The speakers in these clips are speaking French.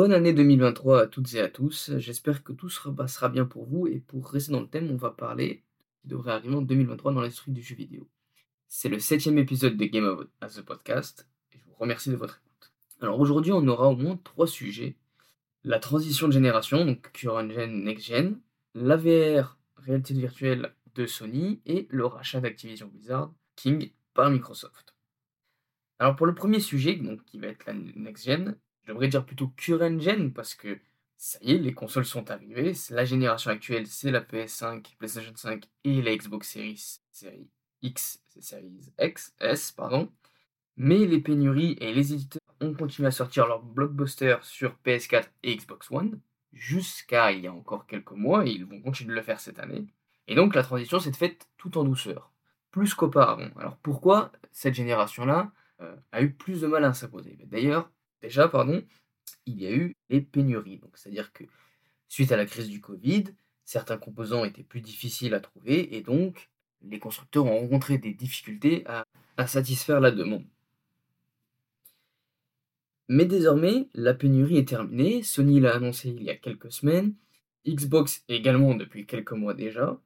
Bonne année 2023 à toutes et à tous. J'espère que tout se repassera bien pour vous. Et pour rester dans le thème, on va parler qui devrait arriver en 2023 dans l'industrie du jeu vidéo. C'est le septième épisode de Game of a Podcast. Et je vous remercie de votre écoute. Alors aujourd'hui, on aura au moins trois sujets. La transition de génération, donc current gen, next gen, l'AVR, réalité virtuelle de Sony, et le rachat d'Activision Blizzard, King, par Microsoft. Alors pour le premier sujet, donc, qui va être la next gen, j'aimerais dire plutôt current gen parce que ça y est, les consoles sont arrivées. La génération actuelle, c'est la PS5, PlayStation 5 et la Xbox Series, série X, Series X, pardon. Mais les pénuries et les éditeurs ont continué à sortir leurs blockbusters sur PS4 et Xbox One jusqu'à il y a encore quelques mois et ils vont continuer de le faire cette année. Et donc la transition s'est faite tout en douceur, plus qu'auparavant. Alors pourquoi cette génération-là euh, a eu plus de mal à s'imposer? D'ailleurs, déjà, pardon, il y a eu les pénuries. Donc, c'est-à-dire que suite à la crise du Covid, certains composants étaient plus difficiles à trouver et donc les constructeurs ont rencontré des difficultés à, à satisfaire la demande. Mais désormais, la pénurie est terminée. Sony l'a annoncé il y a quelques semaines. Xbox également depuis quelques mois déjà.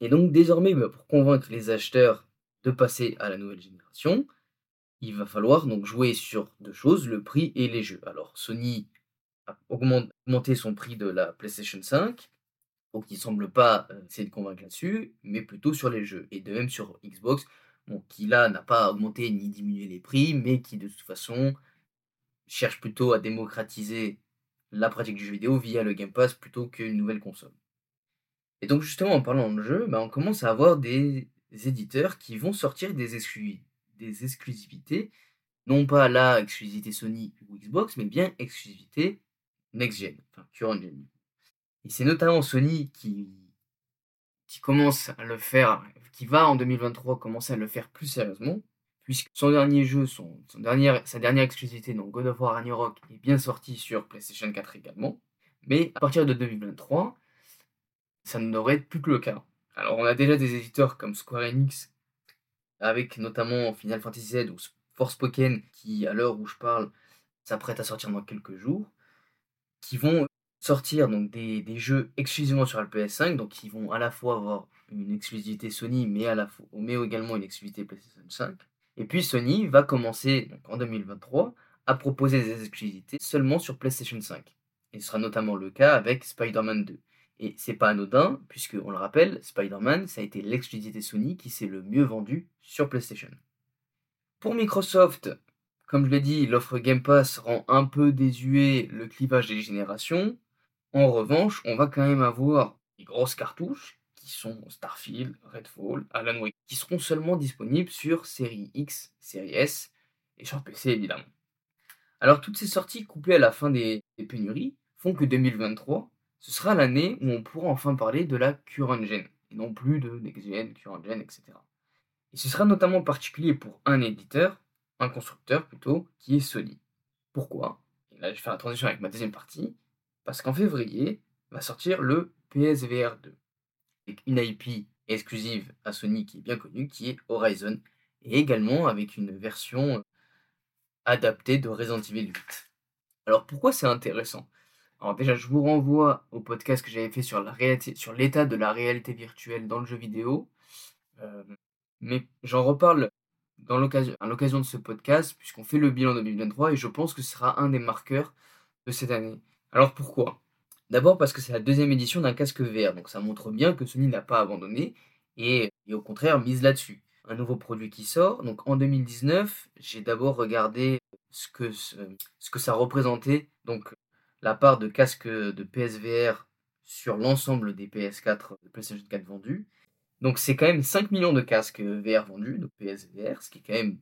Et donc désormais, bah, pour convaincre les acheteurs de passer à la nouvelle génération, il va falloir donc jouer sur deux choses, le prix et les jeux. Alors Sony a augmenté son prix de la PlayStation 5, donc il semble pas euh, essayer de convaincre là-dessus, mais plutôt sur les jeux. Et de même sur Xbox, qui là n'a pas augmenté ni diminué les prix, mais qui de toute façon cherche plutôt à démocratiser la pratique du jeu vidéo via le Game Pass plutôt qu'une nouvelle console. Et donc justement en parlant de jeux, bah, on commence à avoir des éditeurs qui vont sortir des exclus des exclusivités, non pas la exclusivité Sony ou Xbox, mais bien exclusivité next-gen, enfin current gen. Et c'est notamment Sony qui, qui commence à le faire, qui va en 2023 commencer à le faire plus sérieusement, puisque son dernier jeu, son, dernière, sa dernière exclusivité, donc God of War Ragnarok, est bien sorti sur PlayStation 4 également. Mais à partir de 2023, ça n'aurait plus que le cas. Alors on a déjà des éditeurs comme Square Enix avec notamment Final Fantasy Z ou Force Pokémon qui, à l'heure où je parle, s'apprête à sortir dans quelques jours, qui vont sortir des, jeux exclusivement sur le PS5, donc qui vont à la fois avoir une exclusivité Sony, mais, à la fois, mais également une exclusivité PlayStation 5. Et puis Sony va commencer en 2023 à proposer des exclusivités seulement sur PlayStation 5. Et ce sera notamment le cas avec Spider-Man 2. Et c'est pas anodin, puisque, on le rappelle, Spider-Man, ça a été l'exclusivité Sony qui s'est le mieux vendu sur PlayStation. Pour Microsoft, comme je l'ai dit, l'offre Game Pass rend un peu désuet le clivage des générations. En revanche, on va quand même avoir des grosses cartouches qui sont Starfield, Redfall, Alan Wake, qui seront seulement disponibles sur série X, série S et sur PC évidemment. Alors toutes ces sorties couplées à la fin des pénuries font que 2023 ce sera l'année où on pourra enfin parler de la current gen, et non plus de next gen, current gen, etc. Et ce sera notamment particulier pour un éditeur, un constructeur plutôt, qui est Sony. Pourquoi? Et là, je vais faire la transition avec ma deuxième partie, parce qu'en février va sortir le PSVR 2, avec une IP exclusive à Sony qui est bien connue, qui est Horizon, et également avec une version adaptée de Resident Evil 8. Alors pourquoi c'est intéressant? Alors déjà, je vous renvoie au podcast que j'avais fait sur l'état de la réalité virtuelle dans le jeu vidéo. Euh, mais j'en reparle à l'occasion de ce podcast, puisqu'on fait le bilan 2023 et je pense que ce sera un des marqueurs de cette année. Alors pourquoi? D'abord parce que c'est la deuxième édition d'un casque VR, donc ça montre bien que Sony n'a pas abandonné et, au contraire mise là-dessus. Un nouveau produit qui sort, donc en 2019, j'ai d'abord regardé ce que, ça représentait, la part de casques de PSVR sur l'ensemble des PS4 de PlayStation 4 vendus. Donc c'est quand même 5 millions de casques VR vendus, de PSVR, ce qui est quand même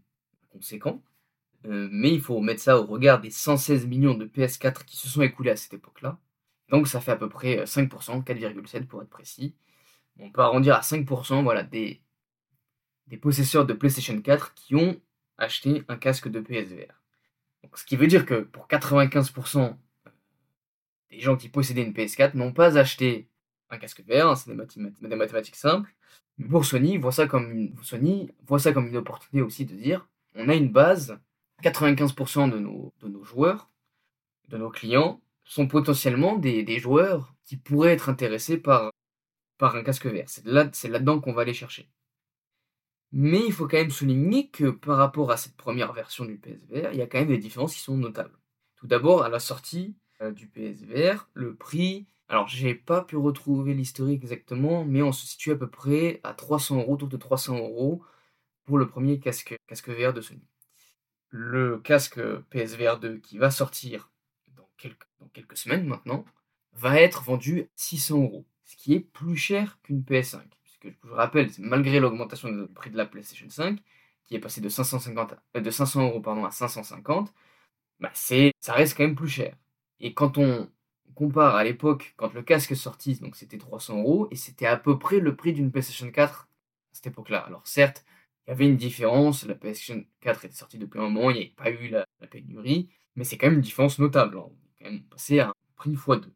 conséquent. Euh, mais il faut mettre ça au regard des 116 millions de PS4 qui se sont écoulés à cette époque-là. Donc ça fait à peu près 5%, 4,7 pour être précis. On peut arrondir à 5% voilà, des, des possesseurs de PlayStation 4 qui ont acheté un casque de PSVR. Donc, ce qui veut dire que pour 95% les gens qui possédaient une PS4 n'ont pas acheté un casque VR, hein, c'est des, mathématiques simples. Mais pour Sony, voit ça comme une, Sony voit ça comme une opportunité aussi de dire on a une base, 95% de nos, joueurs, de nos clients, sont potentiellement des, joueurs qui pourraient être intéressés par, un casque VR. C'est là, là-dedans qu'on va aller chercher. Mais il faut quand même souligner que par rapport à cette première version du PSVR, il y a quand même des différences qui sont notables. Tout d'abord, à la sortie du PSVR, le prix. Alors, j'ai pas pu retrouver l'historique exactement, mais on se situe à peu près à 300 euros, autour de 300 euros pour le premier casque, casque VR de Sony. Le casque PSVR 2 qui va sortir dans quelques, dans quelques semaines maintenant va être vendu 600 euros, ce qui est plus cher qu'une PS5 que je vous rappelle, malgré l'augmentation du prix de la PlayStation 5, qui est passé de, 550, euh, de 500 euros pardon, à 550, bah c'est, ça reste quand même plus cher. Et quand on compare à l'époque, quand le casque est sorti, donc c'était 300 euros, et c'était à peu près le prix d'une PlayStation 4 à cette époque-là. Alors certes, il y avait une différence, la PlayStation 4 était sortie depuis un moment, il n'y avait pas eu la, pénurie, mais c'est quand même une différence notable. Hein. On est quand même passé à un prix x2.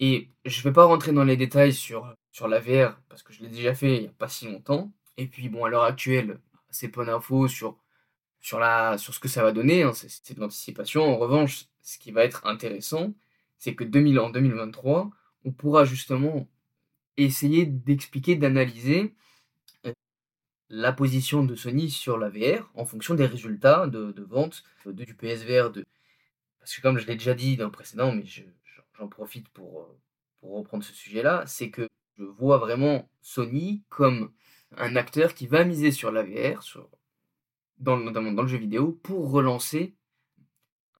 Et je vais pas rentrer dans les détails sur, sur la VR parce que je l'ai déjà fait il n'y a pas si longtemps. Et puis bon, à l'heure actuelle, c'est pas d'infos sur, sur, la, sur ce que ça va donner, hein, c'est de l'anticipation. En revanche, ce qui va être intéressant, c'est que 2000, en 2023, on pourra justement essayer d'expliquer, d'analyser euh, la position de Sony sur la VR en fonction des résultats de, de vente du PSVR 2. Parce que comme je l'ai déjà dit dans le précédent, mais je, j'en profite pour, euh, pour reprendre ce sujet-là, c'est que je vois vraiment Sony comme un acteur qui va miser sur la VR, sur, dans, notamment dans le jeu vidéo, pour relancer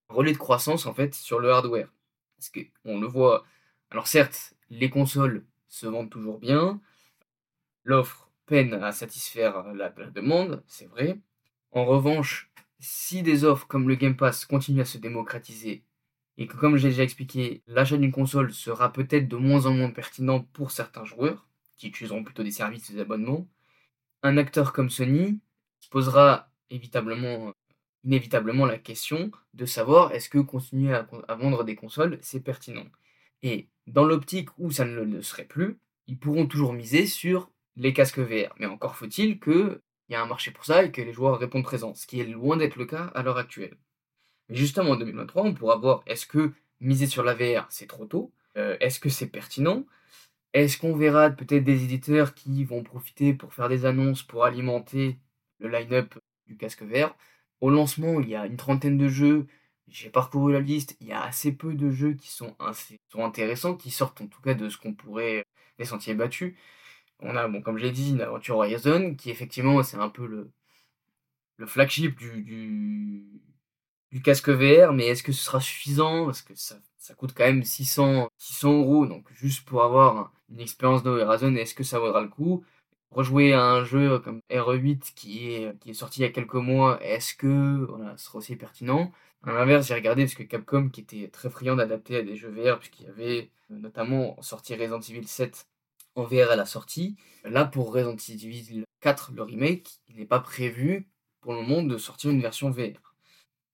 un relais de croissance en fait sur le hardware. Parce qu'on le voit, alors certes, les consoles se vendent toujours bien, l'offre peine à satisfaire la, la demande, c'est vrai. En revanche, si des offres comme le Game Pass continuent à se démocratiser et que comme j'ai déjà expliqué, l'achat d'une console sera peut-être de moins en moins pertinent pour certains joueurs, qui utiliseront plutôt des services et des abonnements, un acteur comme Sony se posera évitablement, inévitablement la question de savoir est-ce que continuer à, vendre des consoles, c'est pertinent. Et dans l'optique où ça ne le serait plus, ils pourront toujours miser sur les casques VR. Mais encore faut-il qu'il y ait un marché pour ça et que les joueurs répondent présents, ce qui est loin d'être le cas à l'heure actuelle. Mais justement, en 2023, on pourra voir est-ce que miser sur la VR, c'est trop tôt? Euh, Est-ce que c'est pertinent? Est-ce qu'on verra peut-être des éditeurs qui vont profiter pour faire des annonces pour alimenter le line-up casque VR Au lancement, il y a une trentaine de jeux. J'ai parcouru la liste. Il y a assez peu de jeux qui sont, sont intéressants, qui sortent en tout cas de ce qu'on pourrait des sentiers battus. On a, bon, comme je l'ai dit, une aventure Horizon, qui effectivement, c'est un peu le, le flagship du, du casque VR, mais est-ce que ce sera suffisant? Parce que ça, ça coûte quand même 600, 600 euros, donc juste pour avoir une expérience de Horizon, est-ce que ça vaudra le coup? Rejouer à un jeu comme RE8 qui est, qui est sorti il y a quelques mois, est-ce que voilà, ce sera aussi pertinent? À l'inverse, j'ai regardé parce que Capcom, qui était très friand d'adapter à des jeux VR, puisqu'il y avait euh, notamment sorti Resident Evil 7 en VR à la sortie, là pour Resident Evil 4, le remake, il n'est pas prévu pour le moment de sortir une version VR.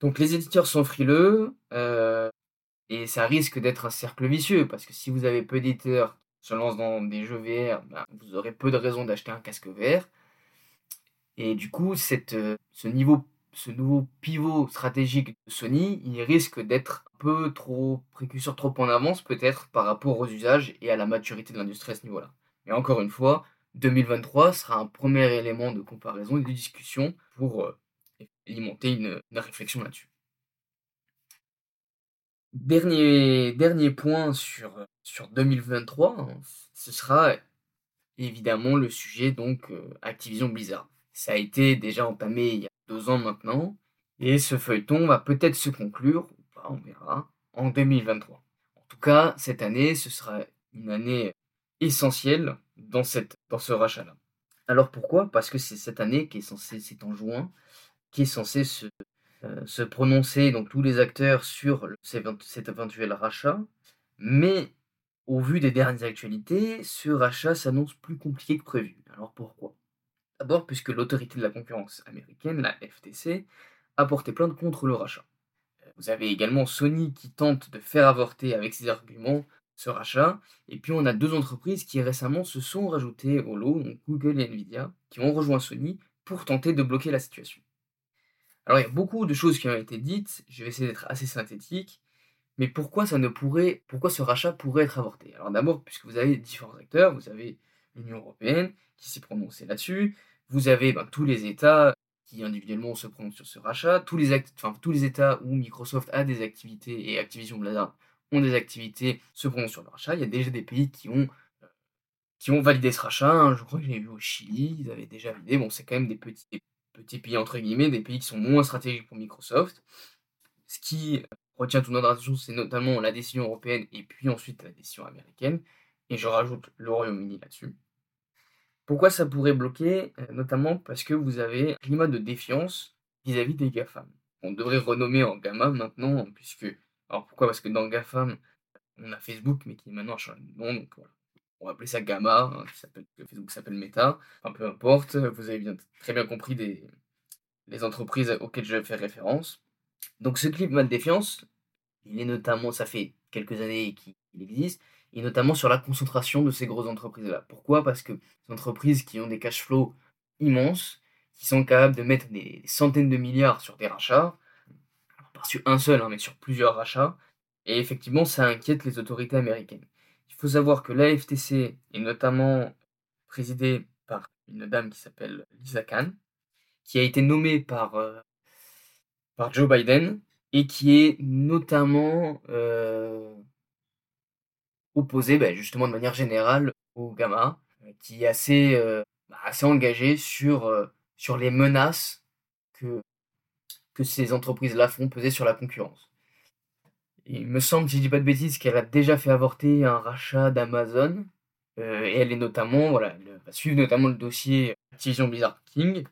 Donc les éditeurs sont frileux, euh, et ça risque d'être un cercle vicieux, parce que si vous avez peu d'éditeurs se lancent dans des jeux VR, ben, vous aurez peu de raisons d'acheter un casque VR. Et du coup, euh, ce, niveau, ce nouveau pivot stratégique de Sony, il risque d'être un peu trop précurseur, trop en avance peut-être par rapport aux usages et à la maturité de l'industrie à ce niveau-là. Mais encore une fois, 2023 sera un premier élément de comparaison et de discussion pour euh, alimenter une, réflexion là-dessus. Dernier, point sur, sur 2023, hein, ce sera évidemment le sujet donc euh, Activision Blizzard. Ça a été déjà entamé il y a deux ans maintenant, et ce feuilleton va peut-être se conclure, pas, on verra, en 2023. En tout cas, cette année, ce sera une année essentielle dans, dans ce rachat-là. Alors pourquoi? Parce que c'est cette année qui est censée, c'est en juin, qui est censé se, se prononcer, donc tous les acteurs, sur cet éventuel rachat. Mais au vu des dernières actualités, ce rachat s'annonce plus compliqué que prévu. Alors pourquoi? D'abord puisque l'autorité de la concurrence américaine, la FTC, a porté plainte contre le rachat. Euh, vous avez également Sony qui tente de faire avorter avec ses arguments ce rachat. Et puis on a deux entreprises qui récemment se sont rajoutées au lot, donc Google et Nvidia, qui ont rejoint Sony pour tenter de bloquer la situation. Alors, il y a beaucoup de choses qui ont été dites, je vais essayer d'être assez synthétique, mais pourquoi ça ne pourrait, pourquoi ce rachat pourrait être avorté? Alors d'abord, puisque vous avez différents acteurs, vous avez l'Union Européenne qui s'est prononcée là-dessus, vous avez ben, tous les États qui individuellement se prononcent sur ce rachat, tous les, enfin, tous les États où Microsoft a des activités et Activision Blizzard ont des activités se prononcent sur le rachat. Il y a déjà des pays qui ont, euh, qui ont validé ce rachat. Hein. Je crois que j'ai vu au Chili, ils avaient déjà validé. Bon, c'est quand même des petits, petits pays entre guillemets, des pays qui sont moins stratégiques pour Microsoft. Ce qui retient toute notre attention, c'est notamment la décision européenne et puis ensuite la décision américaine. Et je rajoute le Royaume-Uni là-dessus. Pourquoi ça pourrait bloquer euh, Notamment parce que vous avez un climat de défiance vis-à-vis des GAFAM. On devrait renommer en Gamma maintenant, puisque. Alors pourquoi? Parce que dans GAFAM, on a Facebook, mais qui maintenant a changé de nom, donc voilà. On va appeler ça Gamma, hein, Facebook s'appelle Meta, peu importe, vous avez bien, très bien compris des, les entreprises auxquelles je faire référence. Donc ce climat de défiance, il est notamment, ça fait quelques années qu'il existe, et notamment sur la concentration de ces grosses entreprises-là. Pourquoi? Parce que ces entreprises qui ont des cash flows immenses, qui sont capables de mettre des centaines de milliards sur des rachats, pas sur un seul, hein, mais sur plusieurs rachats, et effectivement, ça inquiète les autorités américaines. Il faut savoir que l'AFTC est notamment présidée par une dame qui s'appelle Lisa Khan, qui a été nommée par euh, par Joe Biden et qui est notamment euh, opposé ben, justement de manière générale au Gamma, euh, qui est assez, bah, assez engagé sur, sur les menaces que, que ces entreprises-là font peser sur la concurrence. Il me semble, si je dis pas de bêtises, qu'elle a déjà fait avorter un rachat d'Amazon. et elle est notamment, voilà, elle va suivre notamment le dossier Activision Blizzard King.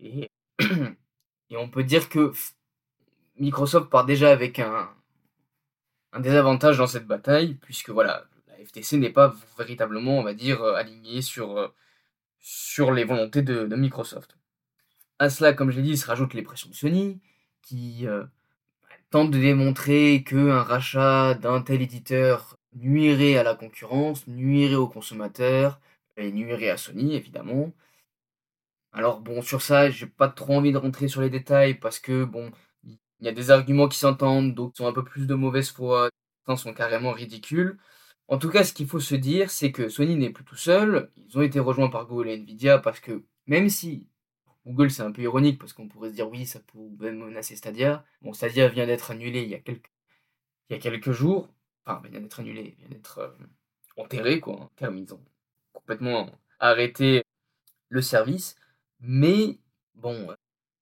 Et, et on peut dire que Microsoft part déjà avec un, un désavantage dans cette bataille, puisque voilà, la FTC n'est pas véritablement, on va dire, euh, alignée sur, euh, sur les volontés de, Microsoft. À cela, comme je l'ai dit, se rajoutent les pressions de Sony, qui euh, tente de démontrer qu'un rachat d'un tel éditeur nuirait à la concurrence, nuirait aux consommateurs, et nuirait à Sony, évidemment. Alors bon, sur ça, j'ai pas trop envie de rentrer sur les détails parce que bon, il y a des arguments qui s'entendent, d'autres sont un peu plus de mauvaise foi, certains sont carrément ridicules. En tout cas, ce qu'il faut se dire, c'est que Sony n'est plus tout seul. Ils ont été rejoints par Google et Nvidia parce que même si Google c'est un peu ironique parce qu'on pourrait se dire oui, ça pourrait menacer Stadia. Bon, Stadia vient d'être annulé il y a quelques, il y a quelques jours. Enfin, vient d'être annulé, vient d'être euh, enterré quoi. En termes, ils ont complètement arrêté le service. Mais bon,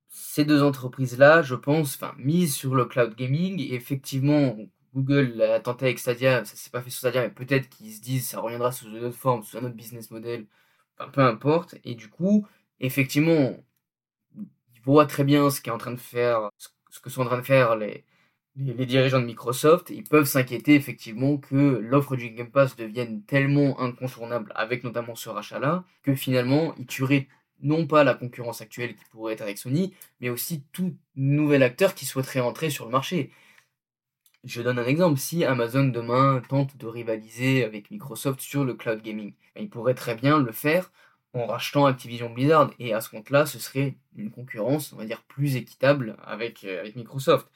ces deux entreprises-là, je pense, enfin, sur le cloud gaming. Effectivement, Google a tenté avec Stadia, ça s'est pas fait sur Stadia, mais peut-être qu'ils se disent ça reviendra sous une autre forme, sous un autre business model, enfin, peu importe. Et du coup, effectivement, ils voient très bien ce qu'est train de faire, ce que sont en train de faire les, les, dirigeants de Microsoft. Ils peuvent s'inquiéter effectivement que l'offre du Game Pass devienne tellement incontournable, avec notamment ce rachat-là, que finalement, ils tueraient non pas la concurrence actuelle qui pourrait être avec Sony, mais aussi tout nouvel acteur qui souhaiterait entrer sur le marché. Je donne un exemple, si Amazon demain tente de rivaliser avec Microsoft sur le cloud gaming, ben, il pourrait très bien le faire en rachetant Activision Blizzard, et à ce compte-là, ce serait une concurrence, on va dire, plus équitable avec, euh, Microsoft.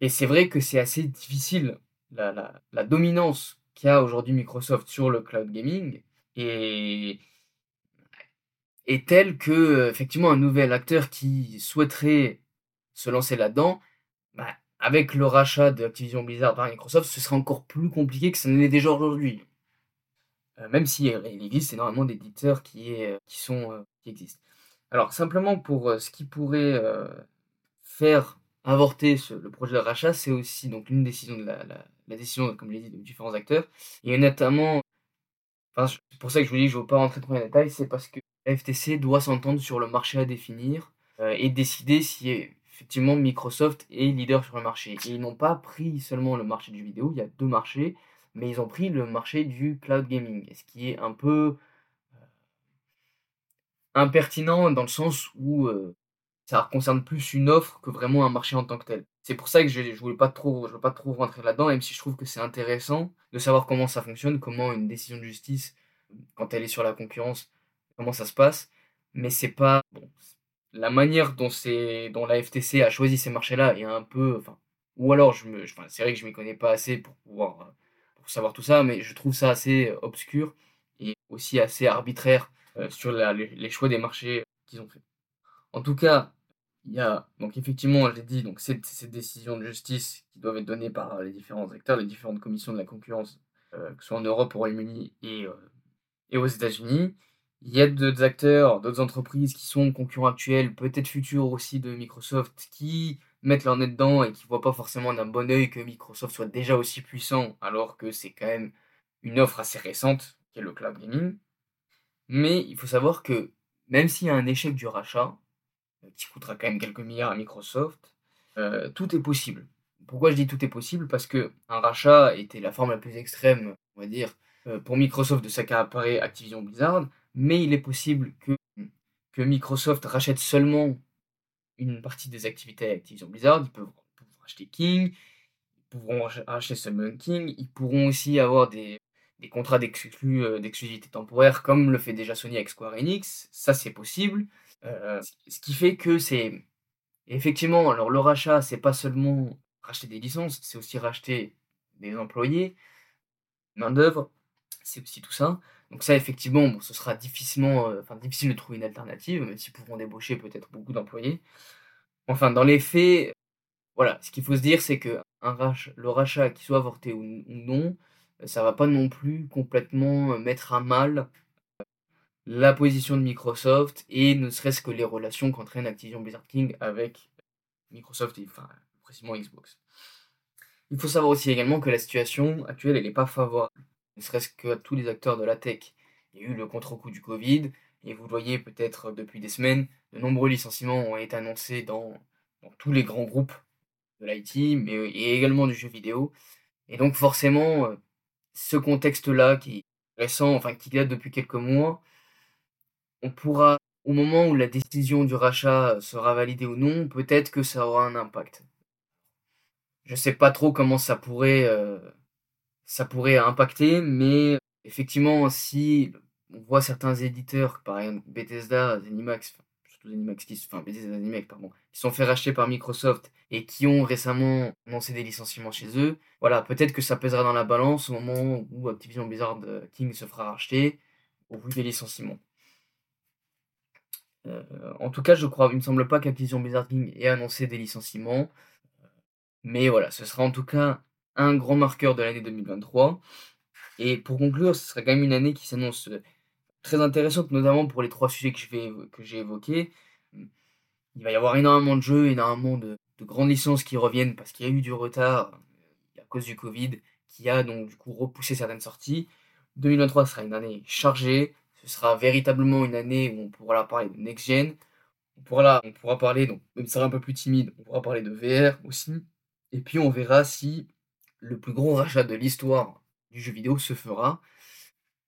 Et c'est vrai que c'est assez difficile, la, dominance qu'a aujourd'hui Microsoft sur le cloud gaming, et est telle que effectivement un nouvel acteur qui souhaiterait se lancer là-dedans, bah, avec le rachat d'Activision Blizzard par Microsoft, ce serait encore plus compliqué que ça ne l'est déjà aujourd'hui. Euh, même si il existe énormément d'éditeurs qui, euh, sont, qui existent. Alors simplement pour ce qui pourrait faire avorter le projet de rachat, c'est aussi donc une décision de la, décision, comme je l'ai dit, de différents acteurs. Et notamment, c'est pour ça que je vous dis que je ne veux pas rentrer trop dans les détails, c'est parce que la FTC doit s'entendre sur le marché à définir euh, et décider si effectivement Microsoft est leader sur le marché. Et ils n'ont pas pris seulement le marché du vidéo, il y a deux marchés, mais ils ont pris le marché du cloud gaming, ce qui est un peu euh, impertinent dans le sens où euh, ça concerne plus une offre que vraiment un marché en tant que tel. C'est pour ça que je ne voulais pas veux pas trop rentrer là-dedans, même si je trouve que c'est intéressant de savoir comment ça fonctionne, comment une décision de justice, quand elle est sur la concurrence, comment ça se passe, mais c'est pas bon, la manière dont, dont la FTC a choisi ces marchés-là est un peu. Enfin, ou alors, je me, c'est vrai que je m'y connais pas assez pour pouvoir savoir tout ça, mais je trouve ça assez obscur et aussi assez arbitraire sur les, choix des marchés qu'ils ont fait. En tout cas, il y a donc effectivement, je l'ai dit, donc ces, ces, décisions de justice qui doivent être données par les différents acteurs, les différentes commissions de la concurrence, que ce soit en Europe, au Royaume-Uni et, et aux États-Unis. Il y a d'autres acteurs, d'autres entreprises qui sont concurrents actuels, peut-être futurs aussi de Microsoft, qui mettent leur nez dedans et qui voient pas forcément d'un bon oeil que Microsoft soit déjà aussi puissant, alors que c'est quand même une offre assez récente, qui est le cloud gaming. Mais il faut savoir que même s'il y a un échec du rachat, euh, qui coûtera quand même quelques milliards à Microsoft, euh, tout est possible. Pourquoi je dis tout est possible? Parce que un rachat était la forme la plus extrême, on va dire, euh, pour Microsoft de s'accaparer Activision Blizzard, mais il est possible que Microsoft rachète seulement une partie des activités Activision Blizzard. Ils peuvent, racheter King, ils pourront racheter Summon King, ils pourront aussi avoir des, des contrats euh, d'exclusivité temporaire comme le fait déjà Sony avec Square Enix. Ça, c'est possible. Euh, ce qui fait que c'est. Effectivement, alors le rachat, c'est pas seulement racheter des licences, c'est aussi racheter des employés, main-d'œuvre, c'est aussi tout ça. Donc ça, effectivement, bon, ce sera difficilement, euh, difficile de trouver une alternative, même s'ils pourront débaucher peut-être beaucoup d'employés. Enfin, dans les faits, voilà, ce qu'il faut se dire, c'est que le rachat, qui soit avorté ou, non, ça va pas non plus complètement euh, mettre à mal la position de Microsoft et ne serait-ce que les relations qu'entraîne Activision Blizzard King avec Microsoft et enfin précisément Xbox. Il faut savoir aussi également que la situation actuelle elle n'est pas favorable ne serait-ce que tous les acteurs de la tech. Il eu le contre-coup du Covid, et vous le voyez peut-être depuis des semaines, de nombreux licenciements ont été annoncés dans, tous les grands groupes de l'IT, mais et également du jeu vidéo. Et donc forcément, euh, ce contexte-là, qui est récent, enfin qui date depuis quelques mois, on pourra, au moment où la décision du rachat sera validée ou non, peut-être que ça aura un impact. Je sais pas trop comment ça pourrait euh, ça pourrait impacter, mais effectivement, si on voit certains éditeurs, par exemple Bethesda, Zenimax, surtout Zenimax, qui, enfin Bethesda, Zenimax, pardon, qui sont fait racheter par Microsoft et qui ont récemment annoncé des licenciements chez eux, voilà, peut-être que ça pèsera dans la balance au moment où Activision Blizzard euh, King se fera racheter, au vu des licenciements. Euh, en tout cas, je crois, il me semble pas qu'Activision Blizzard King ait annoncé des licenciements. Mais voilà, ce sera en tout cas un grand marqueur de l'année 2023. Et pour conclure, ce sera quand même une année qui s'annonce euh, très intéressante, notamment pour les trois sujets que, j'ai évoqués. Il va y avoir énormément de jeux, énormément de, de grandes licences qui reviennent parce qu'il y a eu du retard euh, à cause du Covid, qui a donc du coup repoussé certaines sorties. 2023 sera une année chargée, ce sera véritablement une année où on pourra parler de next-gen, on pourra, on pourra parler, donc même si sera un peu plus timide, on pourra parler de VR aussi, et puis on verra si le plus gros rachat de l'histoire du jeu vidéo se fera.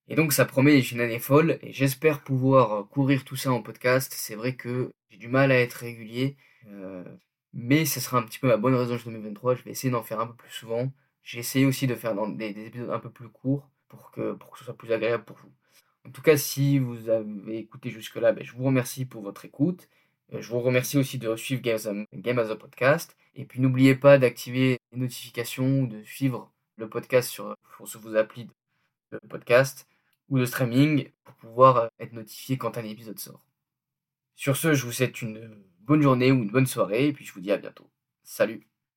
Et donc ça promet une année folle et j'espère pouvoir courir tout ça en podcast. C'est vrai que j'ai du mal à être régulier, euh, mais ce sera un petit peu ma bonne résolution 2023. Je vais essayer d'en faire un peu plus souvent. J'ai essayé aussi de faire des, épisodes un peu plus courts pour que, pour que ce soit plus agréable pour vous. En tout cas, si vous avez écouté jusque-là, ben, je vous remercie pour votre écoute. Euh, je vous remercie aussi de suivre Game as a Podcast. Et puis n'oubliez pas d'activer les notifications ou de suivre le podcast sur, sur vos applis de podcast ou de streaming pour pouvoir euh, être notifié quand un épisode sort. Sur ce, je vous souhaite une bonne journée ou une bonne soirée et puis je vous dis à bientôt. Salut